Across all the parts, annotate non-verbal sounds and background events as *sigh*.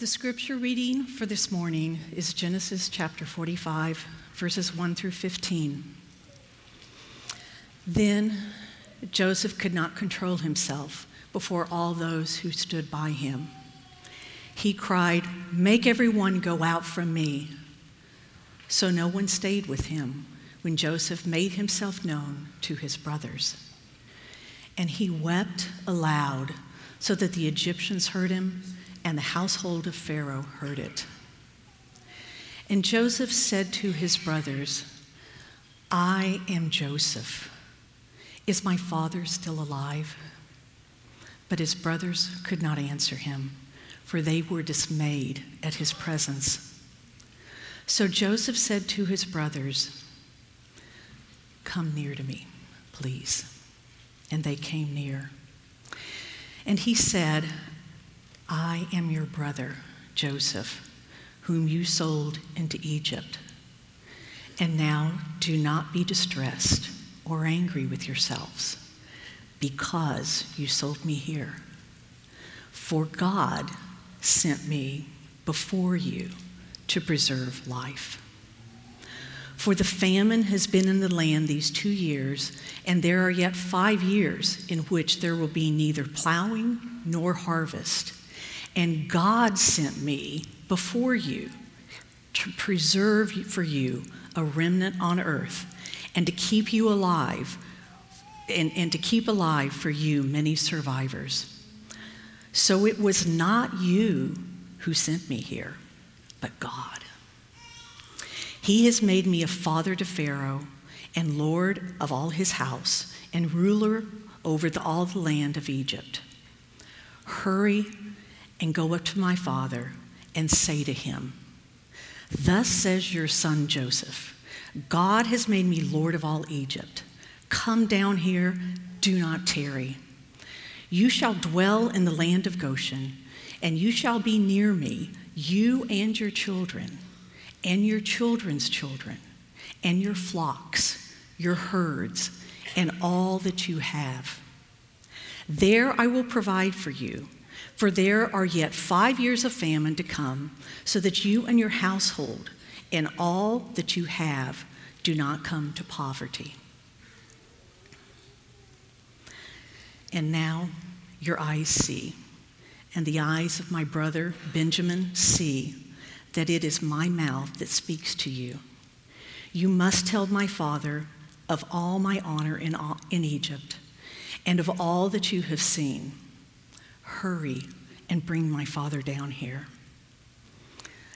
The scripture reading for this morning is Genesis chapter 45, verses 1 through 15. Then Joseph could not control himself before all those who stood by him. He cried, Make everyone go out from me. So no one stayed with him when Joseph made himself known to his brothers. And he wept aloud so that the Egyptians heard him and the household of Pharaoh heard it. And Joseph said to his brothers, I am Joseph. Is my father still alive? But his brothers could not answer him, for they were dismayed at his presence. So Joseph said to his brothers, Come near to me, please. And they came near. And he said, I am your brother, Joseph, whom you sold into Egypt. And now do not be distressed or angry with yourselves because you sold me here. For God sent me before you to preserve life. For the famine has been in the land these two years, and there are yet five years in which there will be neither plowing nor harvest. And God sent me before you to preserve for you a remnant on earth and to keep you alive and, and to keep alive for you many survivors. So it was not you who sent me here, but God. He has made me a father to Pharaoh and lord of all his house and ruler over the, all the land of Egypt. Hurry and go up to my father and say to him, Thus says your son Joseph, God has made me lord of all Egypt. Come down here, do not tarry. You shall dwell in the land of Goshen, and you shall be near me, you and your children and your children's children, and your flocks, your herds, and all that you have. There I will provide for you, for there are yet five years of famine to come, so that you and your household and all that you have do not come to poverty. And now your eyes see, and the eyes of my brother Benjamin see that it is my mouth that speaks to you. You must tell my father of all my honor in, in Egypt and of all that you have seen. Hurry and bring my father down here.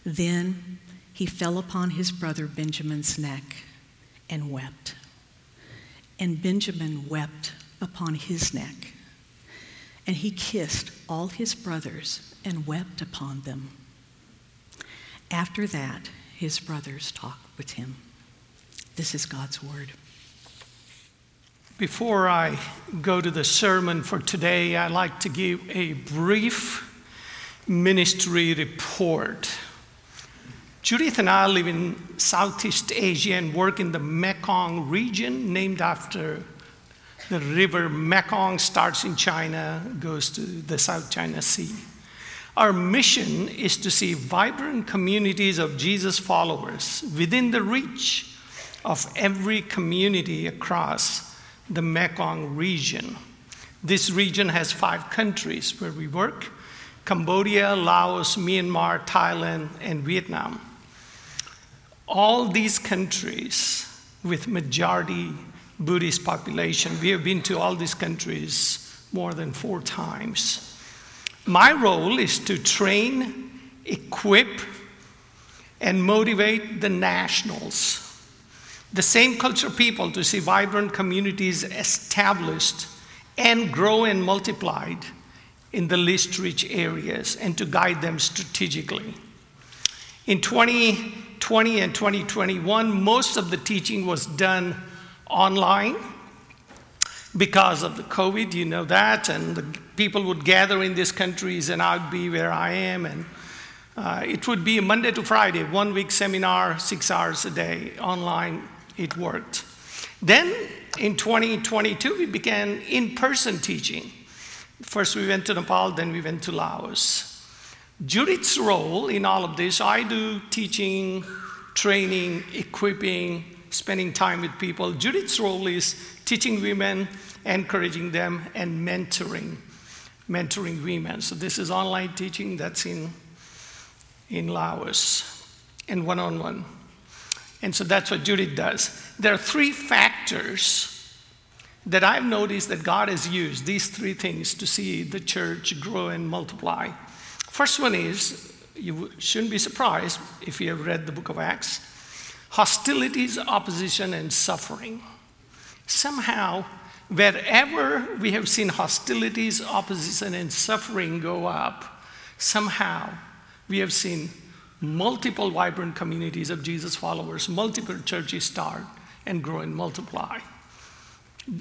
Then he fell upon his brother Benjamin's neck and wept. And Benjamin wept upon his neck. And he kissed all his brothers and wept upon them. After that, his brothers talked with him. This is God's word. Before I go to the sermon for today, I'd like to give a brief ministry report. Judith and I live in Southeast Asia and work in the Mekong region, named after the river Mekong, starts in China, goes to the South China Sea. Our mission is to see vibrant communities of Jesus followers within the reach of every community across the Mekong region. This region has five countries where we work Cambodia, Laos, Myanmar, Thailand, and Vietnam. All these countries with majority Buddhist population, we have been to all these countries more than four times. My role is to train, equip, and motivate the nationals, the same culture people, to see vibrant communities established and grow and multiplied in the least rich areas and to guide them strategically. In 2020 and 2021, most of the teaching was done online because of the COVID, you know that, and the people would gather in these countries, and I'd be where I am, and uh, it would be Monday to Friday, one week seminar, six hours a day, online, it worked. Then in 2022, we began in person teaching. First, we went to Nepal, then we went to Laos. Judith's role in all of this, I do teaching, training, equipping, spending time with people. Judith's role is teaching women, encouraging them, and mentoring, mentoring women. So this is online teaching that's in, in Laos and one on one. And so that's what Judith does. There are three factors that I've noticed that God has used, these three things, to see the church grow and multiply. First one is you shouldn't be surprised if you have read the book of Acts hostilities, opposition, and suffering. Somehow, wherever we have seen hostilities, opposition, and suffering go up, somehow we have seen multiple vibrant communities of Jesus followers, multiple churches start and grow and multiply.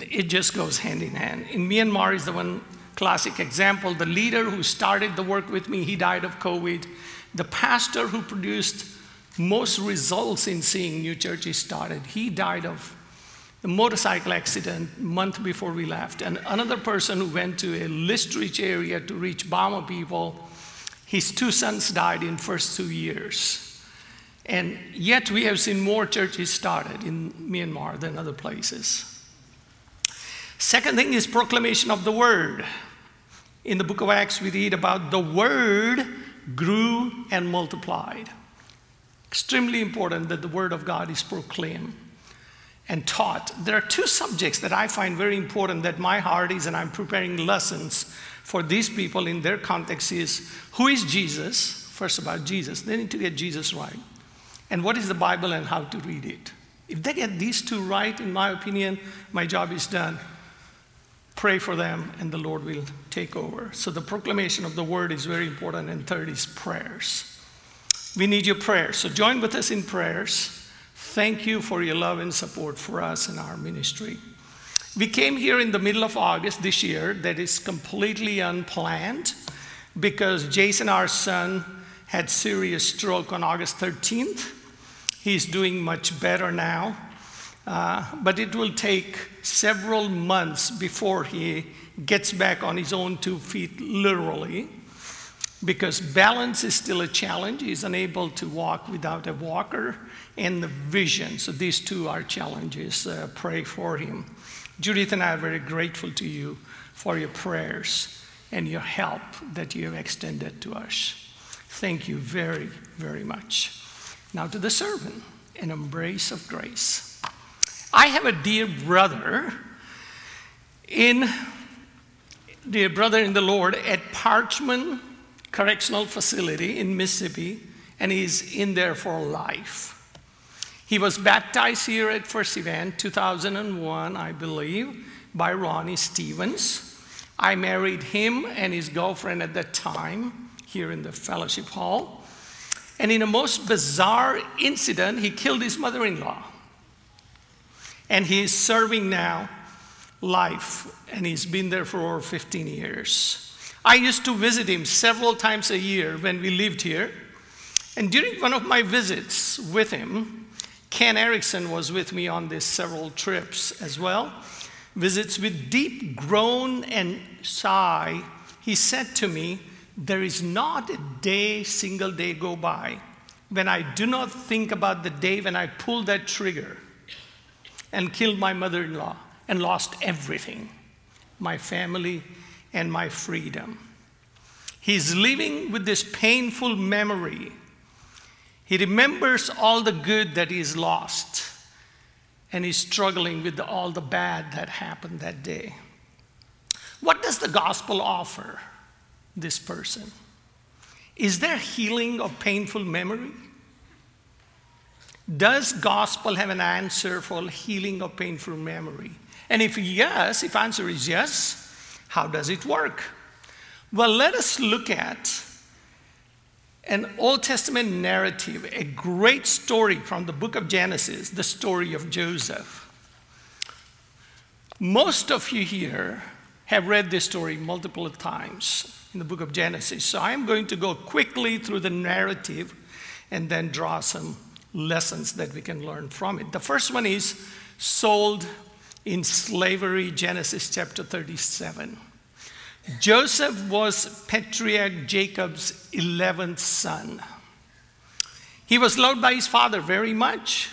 It just goes hand in hand. In Myanmar is the one classic example. The leader who started the work with me, he died of COVID. The pastor who produced most results in seeing new churches started, he died of a motorcycle accident month before we left. And another person who went to a list rich area to reach Bama people, his two sons died in first two years. And yet we have seen more churches started in Myanmar than other places. Second thing is proclamation of the word. In the book of Acts, we read about the word grew and multiplied. Extremely important that the word of God is proclaimed and taught. There are two subjects that I find very important that my heart is, and I'm preparing lessons for these people in their context is who is Jesus? First, about Jesus. They need to get Jesus right. And what is the Bible and how to read it? If they get these two right, in my opinion, my job is done pray for them, and the Lord will take over. So, the proclamation of the word is very important. And third is prayers. We need your prayers. So, join with us in prayers. Thank you for your love and support for us and our ministry. We came here in the middle of August this year, that is completely unplanned because Jason, our son, had serious stroke on August 13th. He's doing much better now. Uh, but it will take several months before he gets back on his own two feet, literally, because balance is still a challenge. He's unable to walk without a walker, and the vision. So these two are challenges. Uh, pray for him. Judith and I are very grateful to you for your prayers and your help that you have extended to us. Thank you very, very much. Now to the servant, an embrace of grace. I have a dear brother in dear brother in the Lord at Parchman Correctional Facility in Mississippi, and he's in there for life. He was baptized here at First Event 2001, I believe, by Ronnie Stevens. I married him and his girlfriend at that time here in the fellowship hall. And in a most bizarre incident, he killed his mother in law and he is serving now life, and he's been there for over 15 years. I used to visit him several times a year when we lived here. And during one of my visits with him, Ken Erickson was with me on these several trips as well. Visits with deep groan and sigh, he said to me, There is not a day, single day go by when I do not think about the day when I pulled that trigger and killed my mother in law and lost everything my family and my freedom. He's living with this painful memory. He remembers all the good that he's lost, and he's struggling with all the bad that happened that day. What does the gospel offer this person? Is there healing of painful memory? Does gospel have an answer for healing of painful memory? And if yes, if answer is yes, how does it work? Well, let us look at an Old Testament narrative, a great story from the book of Genesis, the story of Joseph. Most of you here have read this story multiple times in the book of Genesis. So I'm going to go quickly through the narrative and then draw some lessons that we can learn from it. The first one is sold in slavery, Genesis chapter 37. Joseph was patriarch Jacob's 11th son. He was loved by his father very much,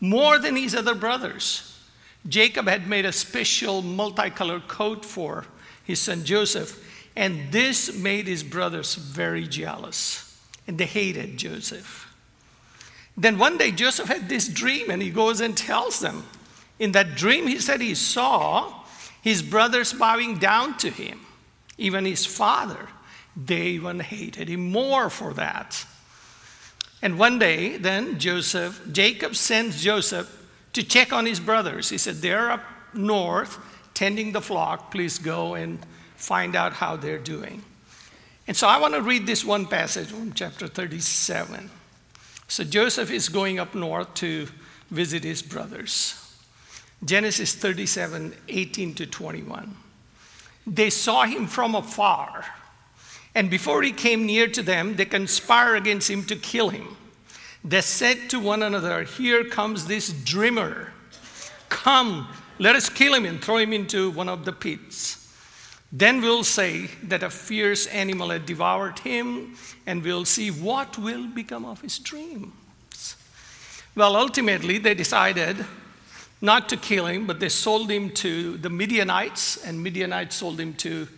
more than his other brothers. Jacob had made a special multicolored coat for his son Joseph, and this made his brothers very jealous, and they hated Joseph. Then one day Joseph had this dream, and he goes and tells them. In that dream, he said he saw his brothers bowing down to him, even his father. They even hated him more for that. And one day, then Joseph, Jacob sends Joseph to check on his brothers. He said, They're up north tending the flock. Please go and find out how they're doing. And so I want to read this one passage from chapter 37. So Joseph is going up north to visit his brothers. Genesis 37 18 to 21. They saw him from afar, and before he came near to them, they conspired against him to kill him. They said to one another, Here comes this dreamer. Come, let us kill him and throw him into one of the pits. Then we'll say that a fierce animal had devoured him, and we'll see what will become of his dreams. Well, ultimately, they decided not to kill him, but they sold him to the Midianites, and Midianites sold him to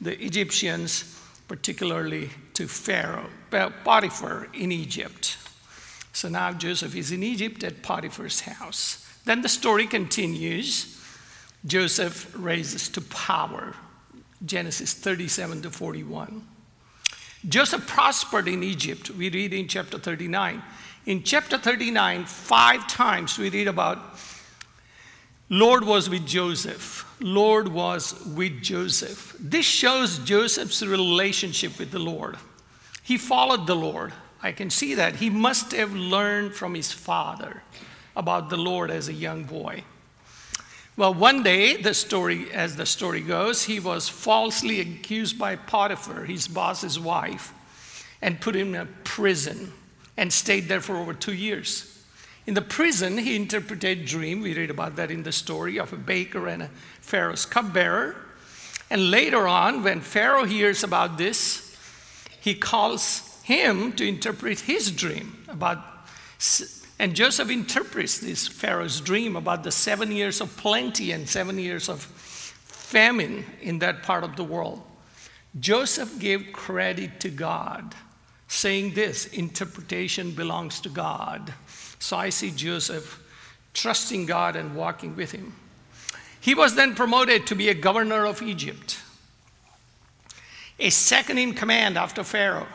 the Egyptians, particularly to Pharaoh, Potiphar in Egypt. So now Joseph is in Egypt at Potiphar's house. Then the story continues. Joseph raises to power. Genesis 37 to 41. Joseph prospered in Egypt. We read in chapter 39. In chapter 39, five times we read about Lord was with Joseph. Lord was with Joseph. This shows Joseph's relationship with the Lord. He followed the Lord. I can see that. He must have learned from his father about the Lord as a young boy. Well, one day, the story, as the story goes, he was falsely accused by Potiphar, his boss's wife, and put him in a prison and stayed there for over two years. In the prison, he interpreted dream. We read about that in the story of a baker and a Pharaoh's cupbearer. And later on, when Pharaoh hears about this, he calls him to interpret his dream about and Joseph interprets this Pharaoh's dream about the seven years of plenty and seven years of famine in that part of the world. Joseph gave credit to God, saying this interpretation belongs to God. So I see Joseph trusting God and walking with him. He was then promoted to be a governor of Egypt, a second in command after Pharaoh.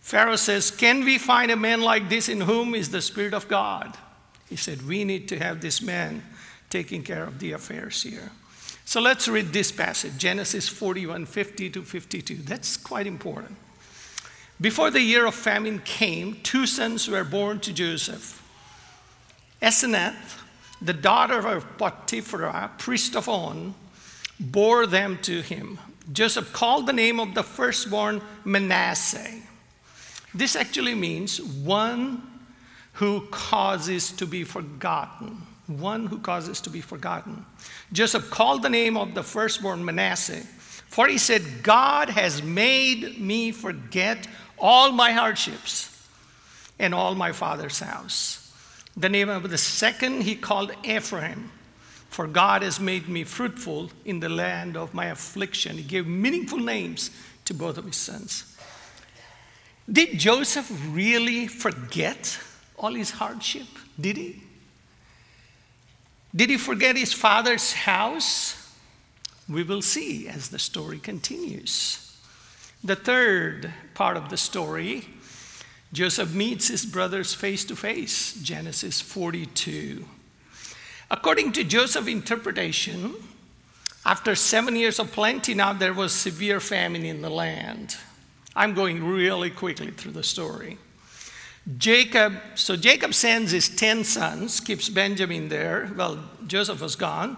Pharaoh says, Can we find a man like this in whom is the Spirit of God? He said, We need to have this man taking care of the affairs here. So let's read this passage Genesis 41 50 to 52. That's quite important. Before the year of famine came, two sons were born to Joseph. Asenath, the daughter of Potiphar, priest of On, bore them to him. Joseph called the name of the firstborn Manasseh this actually means one who causes to be forgotten. One who causes to be forgotten. Joseph called the name of the firstborn Manasseh, for he said, God has made me forget all my hardships and all my father's house. The name of the second he called Ephraim, for God has made me fruitful in the land of my affliction. He gave meaningful names to both of his sons. Did Joseph really forget all his hardship? Did he? Did he forget his father's house? We will see as the story continues. The third part of the story Joseph meets his brothers face to face, Genesis 42. According to Joseph's interpretation, after seven years of plenty, now there was severe famine in the land. I'm going really quickly through the story. Jacob, so Jacob sends his 10 sons, keeps Benjamin there. Well, Joseph was gone,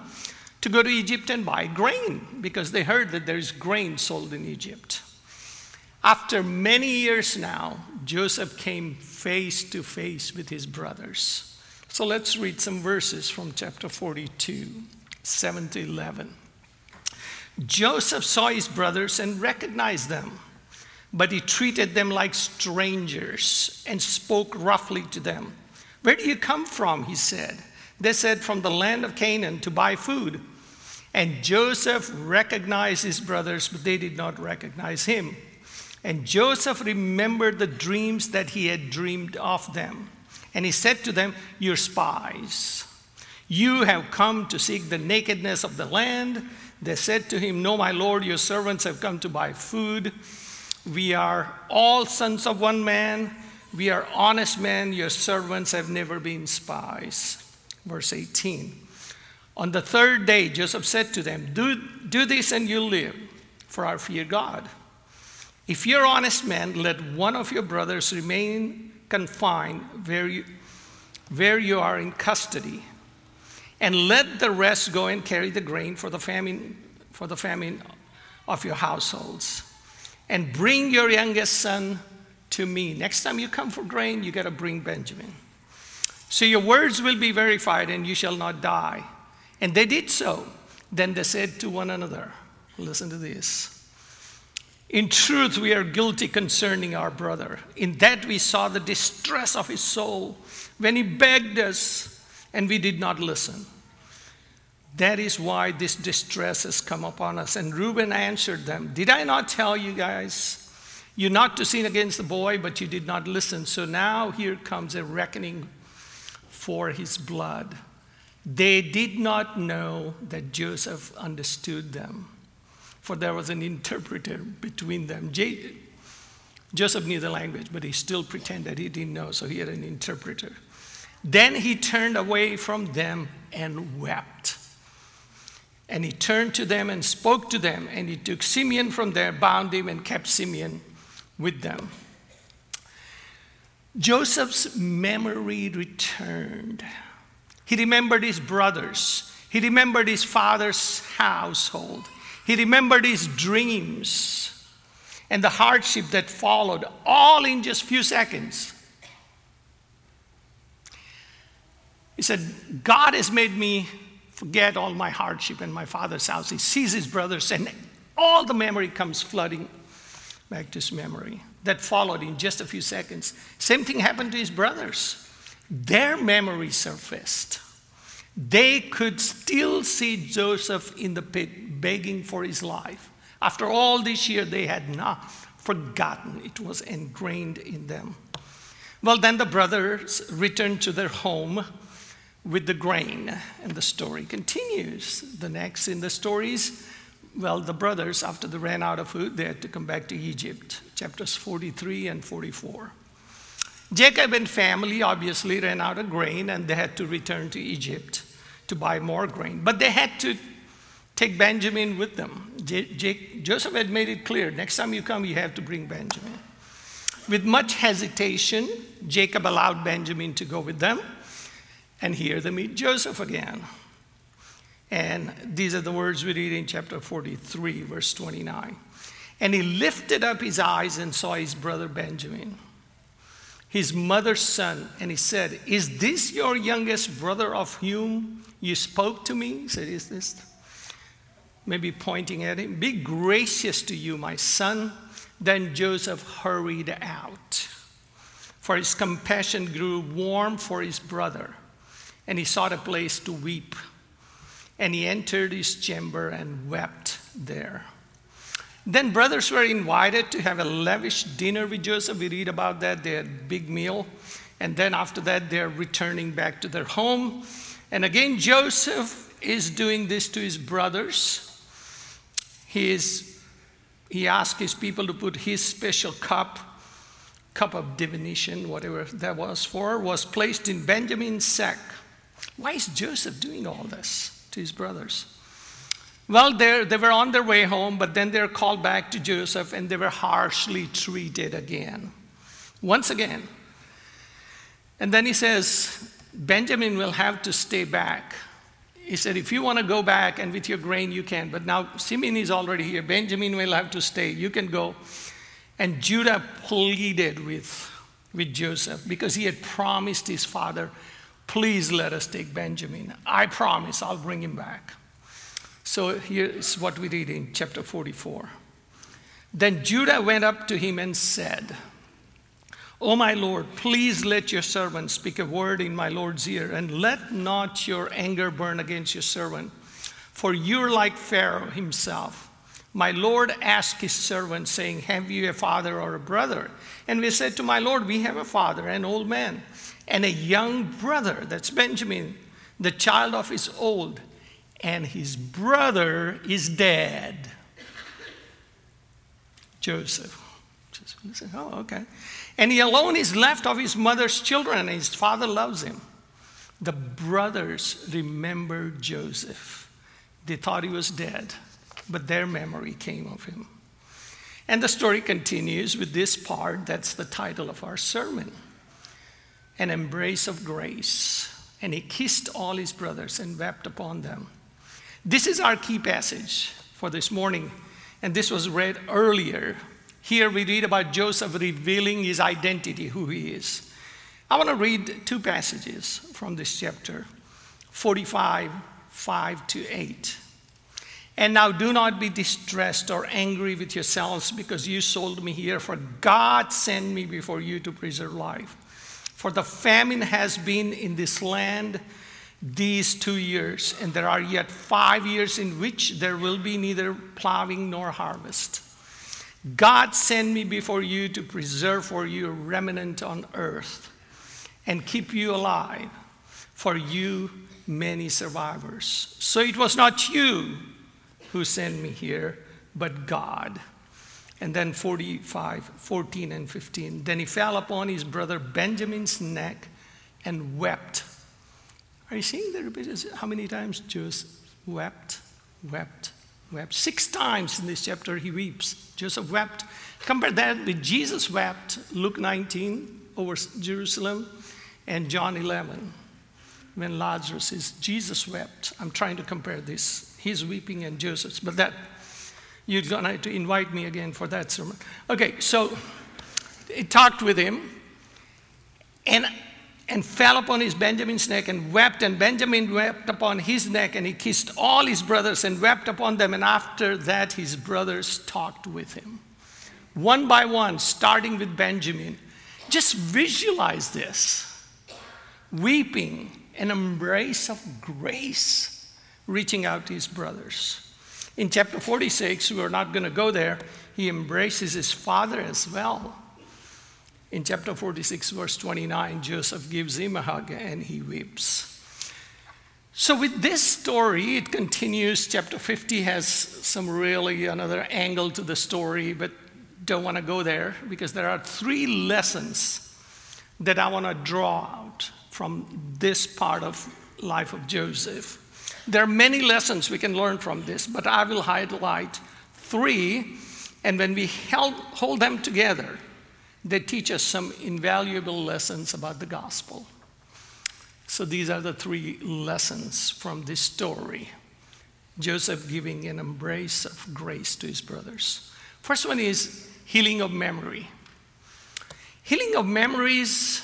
to go to Egypt and buy grain because they heard that there's grain sold in Egypt. After many years now, Joseph came face to face with his brothers. So let's read some verses from chapter 42, 7 to 11. Joseph saw his brothers and recognized them, but he treated them like strangers and spoke roughly to them. Where do you come from? He said. They said, From the land of Canaan to buy food. And Joseph recognized his brothers, but they did not recognize him. And Joseph remembered the dreams that he had dreamed of them. And he said to them, You're spies. You have come to seek the nakedness of the land. They said to him, No, my lord, your servants have come to buy food. We are all sons of one man. We are honest men. Your servants have never been spies. Verse 18. On the third day, Joseph said to them, Do, do this and you'll live, for I fear God. If you're honest men, let one of your brothers remain confined where you, where you are in custody, and let the rest go and carry the grain for the famine, for the famine of your households. And bring your youngest son to me. Next time you come for grain, you got to bring Benjamin. So your words will be verified, and you shall not die. And they did so. Then they said to one another, Listen to this. In truth, we are guilty concerning our brother, in that we saw the distress of his soul when he begged us and we did not listen. That is why this distress has come upon us. And Reuben answered them, Did I not tell you guys? You not to sin against the boy, but you did not listen. So now here comes a reckoning for his blood. They did not know that Joseph understood them for there was an interpreter between them. J- Joseph knew the language, but he still pretended he didn't know, so he had an interpreter. Then he turned away from them and wept. And he turned to them and spoke to them, and he took Simeon from there, bound him, and kept Simeon with them. Joseph's memory returned. He remembered his brothers, he remembered his father's household. He remembered his dreams and the hardship that followed, all in just a few seconds. He said, God has made me forget all my hardship in my father's house. He sees his brothers, and all the memory comes flooding back to his memory. That followed in just a few seconds. Same thing happened to his brothers. Their memory surfaced. They could still see Joseph in the pit begging for his life. After all this year, they had not forgotten, it was ingrained in them. Well, then the brothers returned to their home with the grain, and the story continues. The next in the stories, well, the brothers, after they ran out of food, they had to come back to Egypt, chapters 43 and 44. Jacob and family obviously ran out of grain and they had to return to Egypt to buy more grain. But they had to take Benjamin with them. J- J- Joseph had made it clear next time you come, you have to bring Benjamin. With much hesitation, Jacob allowed Benjamin to go with them, and here they meet Joseph again. And these are the words we read in chapter 43, verse 29. And he lifted up his eyes and saw his brother Benjamin his mother's son, and he said, Is this your youngest brother of whom you spoke to me? He said, Is this? Maybe pointing at him, Be gracious to you, my son. Then Joseph hurried out, for his compassion grew warm for his brother, and he sought a place to weep. And he entered his chamber and wept there. Then brothers were invited to have a lavish dinner with Joseph. We read about that. They had a big meal. And then after that, they're returning back to their home. And again, Joseph is doing this to his brothers. He, is, he asked his people to put his special cup, cup of divination, whatever that was for, was placed in Benjamin's sack. Why is Joseph doing all this to his brothers? Well, they were on their way home, but then they're called back to Joseph and they were harshly treated again. Once again. And then he says, Benjamin will have to stay back. He said, if you want to go back and with your grain, you can. But now Simeon is already here. Benjamin will have to stay. You can go. And Judah pleaded with, with Joseph because he had promised his father, please let us take Benjamin. I promise I'll bring him back. So here's what we read in chapter 44. Then Judah went up to him and said, O my Lord, please let your servant speak a word in my Lord's ear, and let not your anger burn against your servant. For you're like Pharaoh himself. My Lord asked his servant, saying, Have you a father or a brother? And we said to my Lord, We have a father, an old man, and a young brother, that's Benjamin, the child of his old, and his brother is dead. Joseph. Joseph oh, okay. And he alone is left of his mother's children, and his father loves him. The brothers remember Joseph. They thought he was dead, but their memory came of him. And the story continues with this part that's the title of our sermon An Embrace of Grace. And he kissed all his brothers and wept upon them. This is our key passage for this morning and this was read earlier. Here we read about Joseph revealing his identity, who he is. I want to read two passages from this chapter 45, 5 to 8. And now do not be distressed or angry with yourselves because you sold me here, for God sent me before you to preserve life. For the famine has been in this land these two years, and there are yet five years in which there will be neither plowing nor harvest. God sent me before you to preserve for you a remnant on earth and keep you alive for you many survivors. So it was not you who sent me here, but God. And then 45, 14, and 15. Then he fell upon his brother Benjamin's neck and wept. Are you seeing the repetition? How many times Joseph wept, wept, wept? Six times in this chapter he weeps. Joseph wept. Compare that with Jesus wept, Luke 19 over Jerusalem, and John 11 when Lazarus is. Jesus wept. I'm trying to compare this. He's weeping and Joseph's, but that you're gonna to invite me again for that sermon. Okay, so he talked with him, and and fell upon his Benjamin's neck and wept. And Benjamin wept upon his neck, and he kissed all his brothers and wept upon them. And after that, his brothers talked with him. One by one, starting with Benjamin. Just visualize this weeping, an embrace of grace, reaching out to his brothers. In chapter 46, we're not going to go there, he embraces his father as well. In chapter 46, verse 29, Joseph gives him a hug and he weeps. So, with this story, it continues. Chapter 50 has some really another angle to the story, but don't want to go there because there are three lessons that I want to draw out from this part of life of Joseph. There are many lessons we can learn from this, but I will highlight three, and when we hold them together, they teach us some invaluable lessons about the gospel. So these are the three lessons from this story. Joseph giving an embrace of grace to his brothers. First one is healing of memory. Healing of memories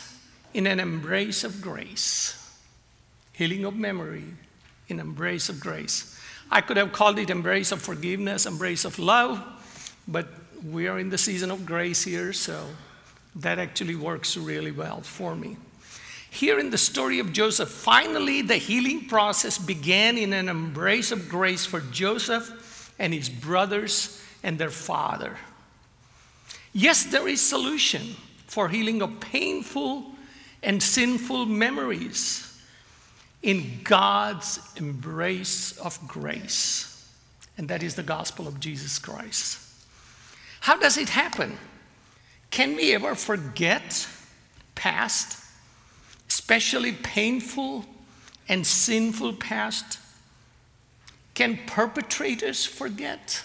in an embrace of grace. Healing of memory in embrace of grace. I could have called it embrace of forgiveness, embrace of love, but we are in the season of grace here, so that actually works really well for me. Here in the story of Joseph, finally the healing process began in an embrace of grace for Joseph and his brothers and their father. Yes, there is solution for healing of painful and sinful memories in God's embrace of grace. And that is the gospel of Jesus Christ. How does it happen? Can we ever forget past, especially painful and sinful past? Can perpetrators forget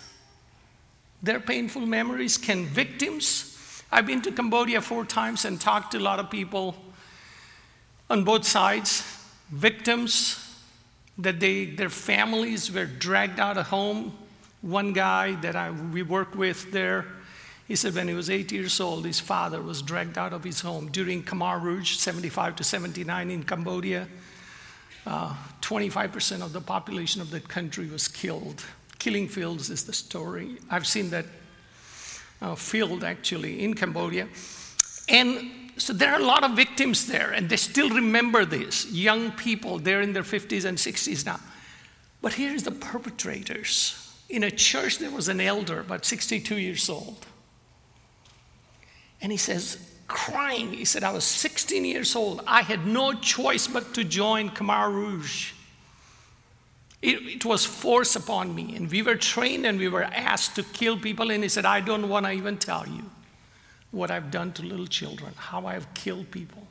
their painful memories? Can victims? I've been to Cambodia four times and talked to a lot of people on both sides, victims that they, their families were dragged out of home. One guy that I, we work with there, he said when he was eight years old, his father was dragged out of his home during Khmer Rouge, 75 to 79 in Cambodia. uh, 25% of the population of that country was killed. Killing fields is the story. I've seen that uh, field actually in Cambodia. And so there are a lot of victims there, and they still remember this. Young people, they're in their 50s and 60s now. But here's the perpetrators. In a church, there was an elder, about 62 years old. And he says, crying, he said, I was 16 years old. I had no choice but to join Khmer Rouge. It, it, was forced upon me, and we were trained and we were asked to kill people. And he said, I don't want to even tell you what I've done to little children, how I've killed people.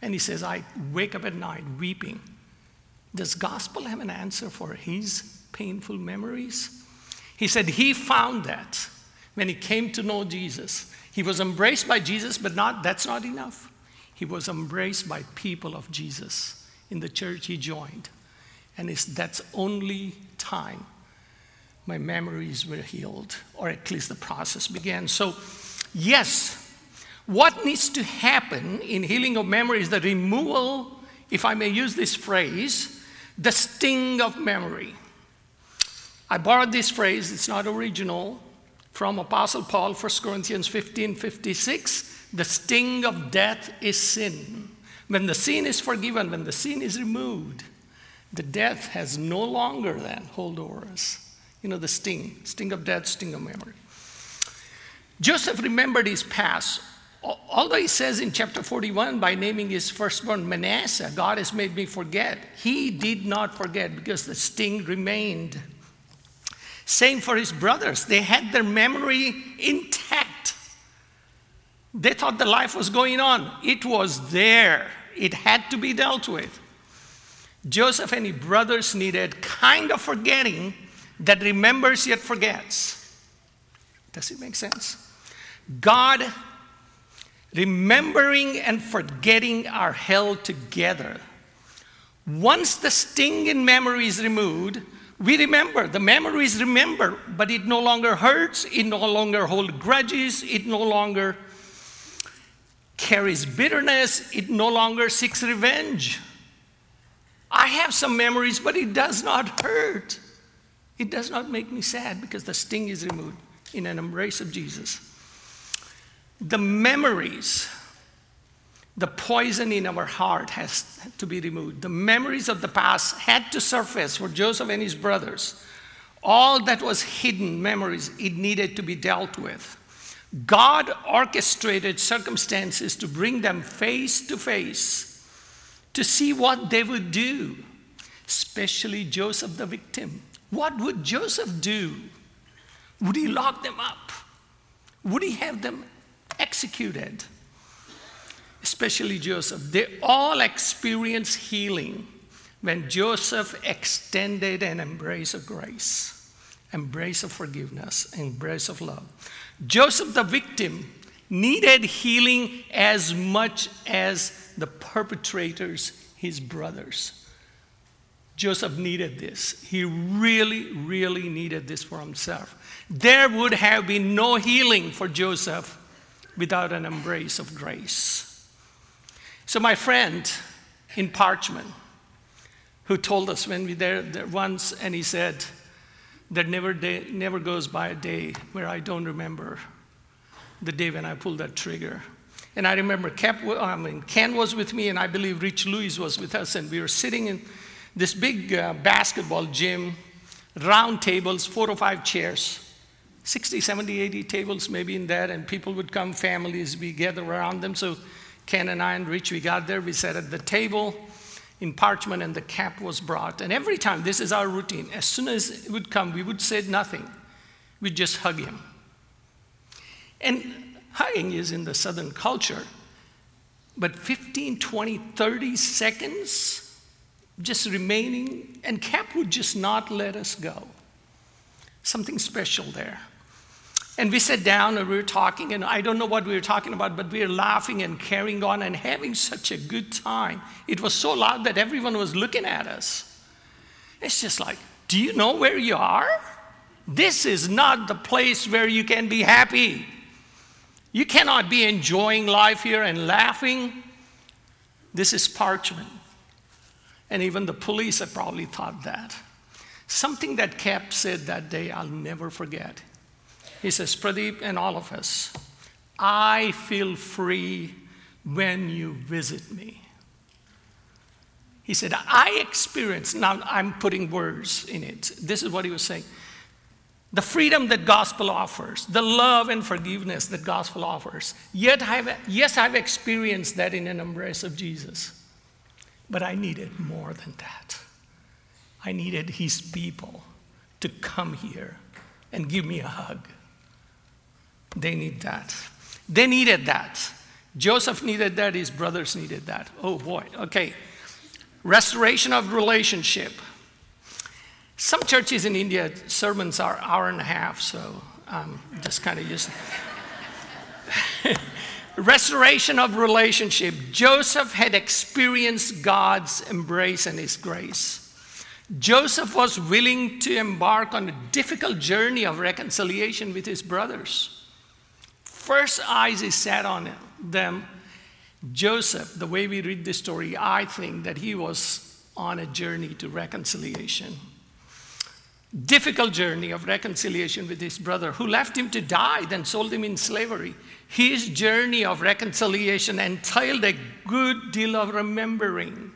And he says, I wake up at night weeping. Does gospel have an answer for his painful memories? He said he found that when he came to know Jesus. He was embraced by Jesus, but not, that's not enough. He was embraced by people of Jesus in the church he joined. And it's, that's only time my memories were healed, or at least the process began. So, yes, what needs to happen in healing of memory is the removal, if I may use this phrase, the sting of memory. I borrowed this phrase, it's not original, from Apostle Paul, 1 Corinthians 15 56. The sting of death is sin. When the sin is forgiven, when the sin is removed, the death has no longer then hold over us. You know, the sting, sting of death, sting of memory. Joseph remembered his past. Although he says in chapter 41, by naming his firstborn Manasseh, God has made me forget, he did not forget because the sting remained. Same for his brothers. They had their memory intact. They thought the life was going on. It was there, it had to be dealt with. Joseph and his brothers needed kind of forgetting that remembers yet forgets. Does it make sense? God, remembering and forgetting are held together. Once the sting in memory is removed, we remember. The memories remember, but it no longer hurts, it no longer holds grudges, it no longer carries bitterness, it no longer seeks revenge. I have some memories, but it does not hurt. It does not make me sad because the sting is removed in an embrace of Jesus. The memories, the poison in our heart has to be removed. The memories of the past had to surface for Joseph and his brothers. All that was hidden memories, it needed to be dealt with. God orchestrated circumstances to bring them face to face to see what they would do, especially Joseph, the victim. What would Joseph do? Would he lock them up? Would he have them executed? Especially Joseph. They all experienced healing when Joseph extended an embrace of grace, embrace of forgiveness, embrace of love. Joseph, the victim, needed healing as much as the perpetrators, his brothers. Joseph needed this. He really, really needed this for himself. There would have been no healing for Joseph without an embrace of grace. So, my friend in Parchman, who told us when we there, there once, and he said, There never, day, never goes by a day where I don't remember the day when I pulled that trigger. And I remember Cap, I mean, Ken was with me, and I believe Rich Lewis was with us, and we were sitting in this big uh, basketball gym, round tables, four or five chairs, 60, 70, 80 tables maybe in there, and people would come, families, we gather around them. So Ken and I and Rich, we got there, we sat at the table in Parchman, and the cap was brought. And every time, this is our routine, as soon as it would come, we would say nothing. We'd just hug him. And Hugging is in the Southern culture, but 15, 20, 30 seconds just remaining, and Cap would just not let us go. Something special there. And we sat down and we were talking, and I don't know what we were talking about, but we were laughing and carrying on and having such a good time. It was so loud that everyone was looking at us. It's just like, do you know where you are? This is not the place where you can be happy. You cannot be enjoying life here and laughing. This is Parchman. And even the police had probably thought that. Something that Cap said that day, I'll never forget. He says, Pradeep and all of us, I feel free when you visit me. He said, I experience, now I'm putting words in it. This is what he was saying. The freedom that gospel offers, the love and forgiveness that gospel offers. Yet I've, yes, I've experienced that in an embrace of Jesus. But I needed more than that. I needed his people to come here and give me a hug. They need that. They needed that. Joseph needed that, his brothers needed that. Oh boy, okay. Restoration of relationship. Some churches in India, sermons are hour and a half, so I'm just kind of used. *laughs* Restoration of relationship. Joseph had experienced God's embrace and his grace. Joseph was willing to embark on a difficult journey of reconciliation with his brothers. First eyes he set on them. Joseph, the way we read this story, I think that he was on a journey to reconciliation. Difficult journey of reconciliation with his brother who left him to die, then sold him in slavery. His journey of reconciliation entailed a good deal of remembering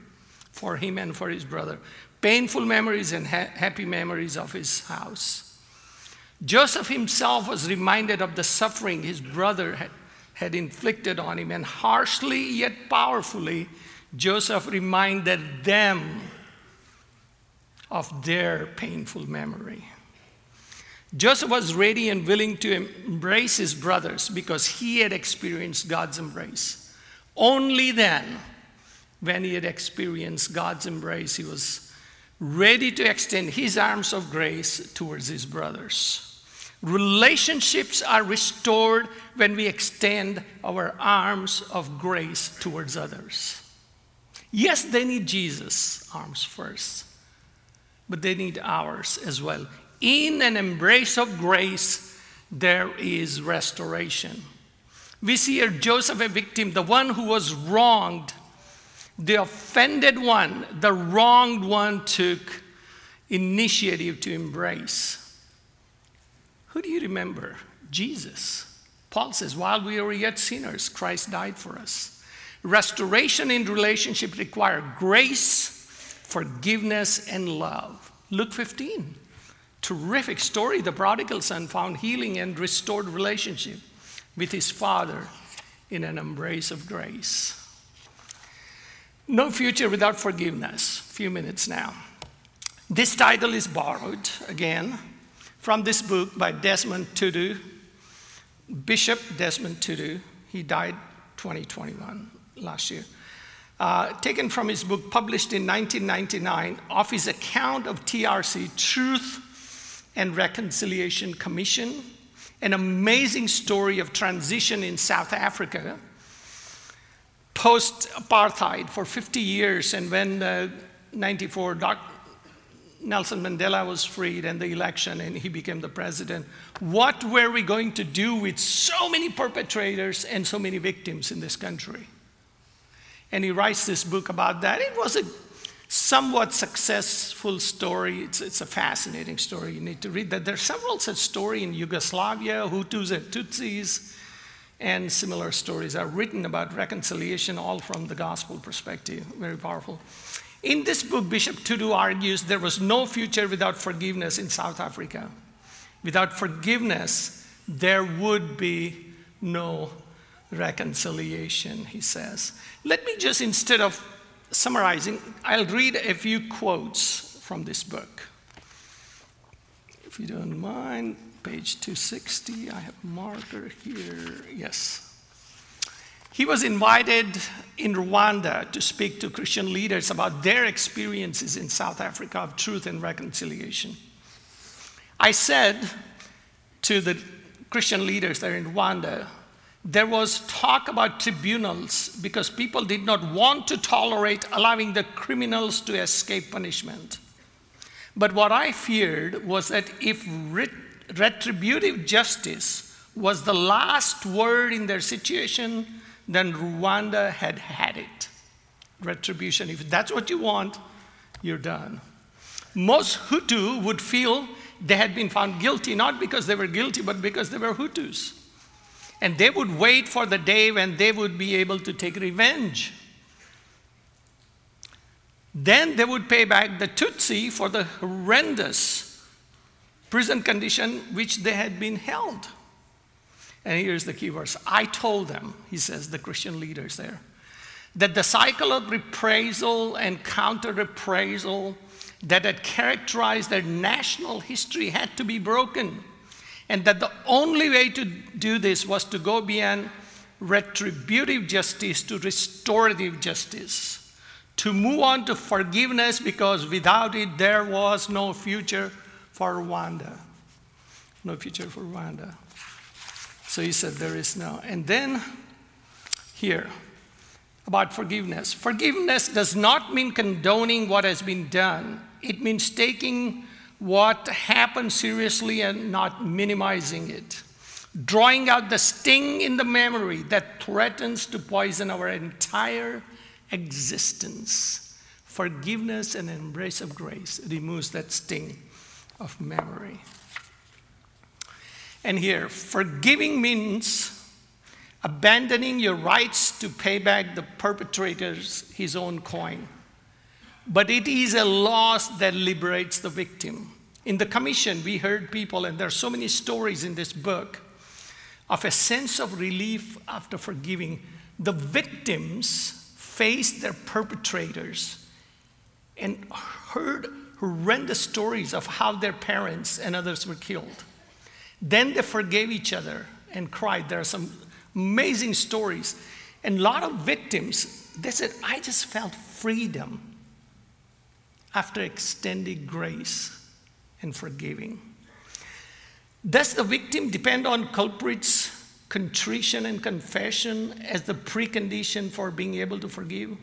for him and for his brother painful memories and ha- happy memories of his house. Joseph himself was reminded of the suffering his brother had, had inflicted on him, and harshly yet powerfully, Joseph reminded them of their painful memory. Joseph was ready and willing to embrace his brothers because he had experienced God's embrace. Only then, when he had experienced God's embrace, he was ready to extend his arms of grace towards his brothers. Relationships are restored when we extend our arms of grace towards others. Yes, they need Jesus' arms first, but they need ours as well. In an embrace of grace, there is restoration. We see here Joseph, a victim, the one who was wronged the offended one, the wronged one, took initiative to embrace. Who do you remember? Jesus. Paul says, while we were yet sinners, Christ died for us. Restoration in relationship requires grace, forgiveness, and love. Luke 15. Terrific story. The prodigal son found healing and restored relationship with his father in an embrace of grace. No Future Without Forgiveness. Few minutes now. This title is borrowed again from this book by Desmond Tutu, Bishop Desmond Tutu. He died 2021 last year. Uh, taken from his book published in 1999 of his account of TRC, Truth and Reconciliation Commission, an amazing story of transition in South Africa post apartheid for 50 years, and when uh, 94, Doc, Nelson Mandela was freed and the election, and he became the president. What were we going to do with so many perpetrators and so many victims in this country? And he writes this book about that. It was a somewhat successful story. It's, it's a fascinating story. You need to read that. There are several such stories in Yugoslavia, Hutus and Tutsis and similar stories are written about reconciliation, all from the gospel perspective. Very powerful. In this book, Bishop Tutu argues there was no future without forgiveness in South Africa. Without forgiveness, there would be no reconciliation, he says. Let me just, instead of summarizing, I'll read a few quotes from this book. If you don't mind page 260. I have a marker here. Yes. He was invited in Rwanda to speak to Christian leaders about their experiences in South Africa of truth and reconciliation. I said to the Christian leaders there in Rwanda, there was talk about tribunals because people did not want to tolerate allowing the criminals to escape punishment. But what I feared was that if writ- retributive justice was the last word in their situation, then Rwanda had had it. Retribution. If that's what you want, you're done. Most Hutu would feel they had been found guilty, not because they were guilty, but because they were Hutus. And they would wait for the day when they would be able to take revenge. Then they would pay back the Tutsi for the horrendous prison condition which they had been held. And here's the key verse I told them, he says, the Christian leaders there, that the cycle of reprisal and counter reprisal that had characterized their national history had to be broken. And that the only way to do this was to go beyond retributive justice to restorative justice to move on to forgiveness because without it there was no future for Rwanda. No future for Rwanda. So he said, There is no. And then here, about forgiveness. Forgiveness does not mean condoning what has been done, it means taking what happened seriously and not minimizing it. Drawing out the sting in the memory that threatens to poison our entire existence. Forgiveness and embrace of grace removes that sting of memory. And here, forgiving means abandoning your rights to pay back the perpetrators his own coin. But it is a loss that liberates the victim. In the commission, we heard people, and there are so many stories in this book, of a sense of relief after forgiving. The victims faced their perpetrators and heard horrendous stories of how their parents and others were killed. Then they forgave each other and cried. There are some amazing stories. And a lot of victims, they said, I just felt freedom after extending grace and forgiving. Does the victim depend on culprits contrition and confession as the precondition for being able to forgive?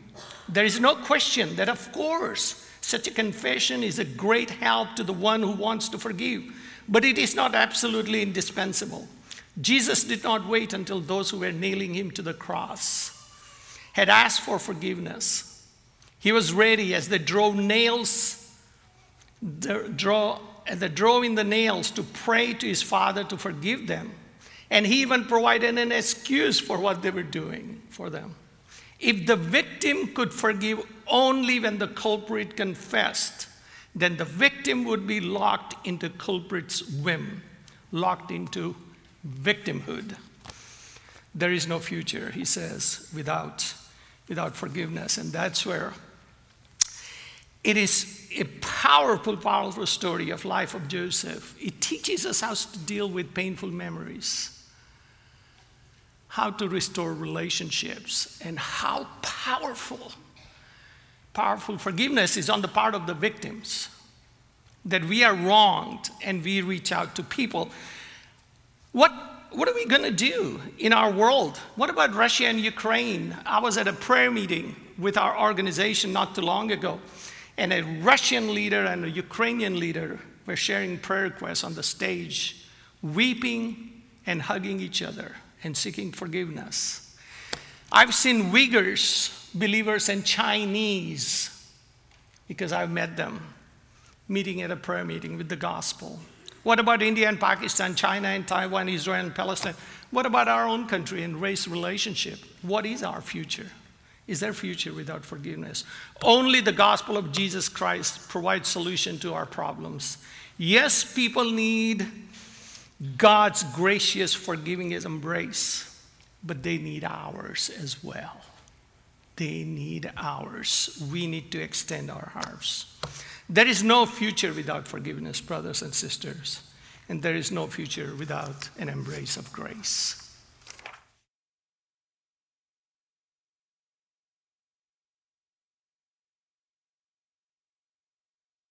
There is no question that, of course, such a confession is a great help to the one who wants to forgive, but it is not absolutely indispensable. Jesus did not wait until those who were nailing him to the cross had asked for forgiveness. He was ready as they drove nails, draw, as they drove in the nails to pray to his Father to forgive them and he even provided an excuse for what they were doing for them. If the victim could forgive only when the culprit confessed, then the victim would be locked into culprit's whim, locked into victimhood. There is no future, he says, without, without forgiveness. And that's where it is a powerful, powerful story of life of Joseph. It teaches us how to deal with painful memories how to restore relationships and how powerful powerful forgiveness is on the part of the victims that we are wronged and we reach out to people. What what are we going to do in our world? What about russia and ukraine? I was at a prayer meeting with our organization not too long ago and a russian leader and a ukrainian leader were sharing prayer requests on the stage weeping and hugging each other and seeking forgiveness. I've seen Uyghurs, believers, and Chinese, because I've met them, meeting at a prayer meeting with the gospel. What about India and Pakistan, China and Taiwan, Israel and Palestine? What about our own country and race relationship? What is our future? Is there future without forgiveness? Only the gospel of Jesus Christ provides solution to our problems. Yes, people need God's gracious, forgiving embrace, but they need ours as well. They need ours. We need to extend our hearts. There is no future without forgiveness, brothers and sisters, and there is no future without an embrace of grace.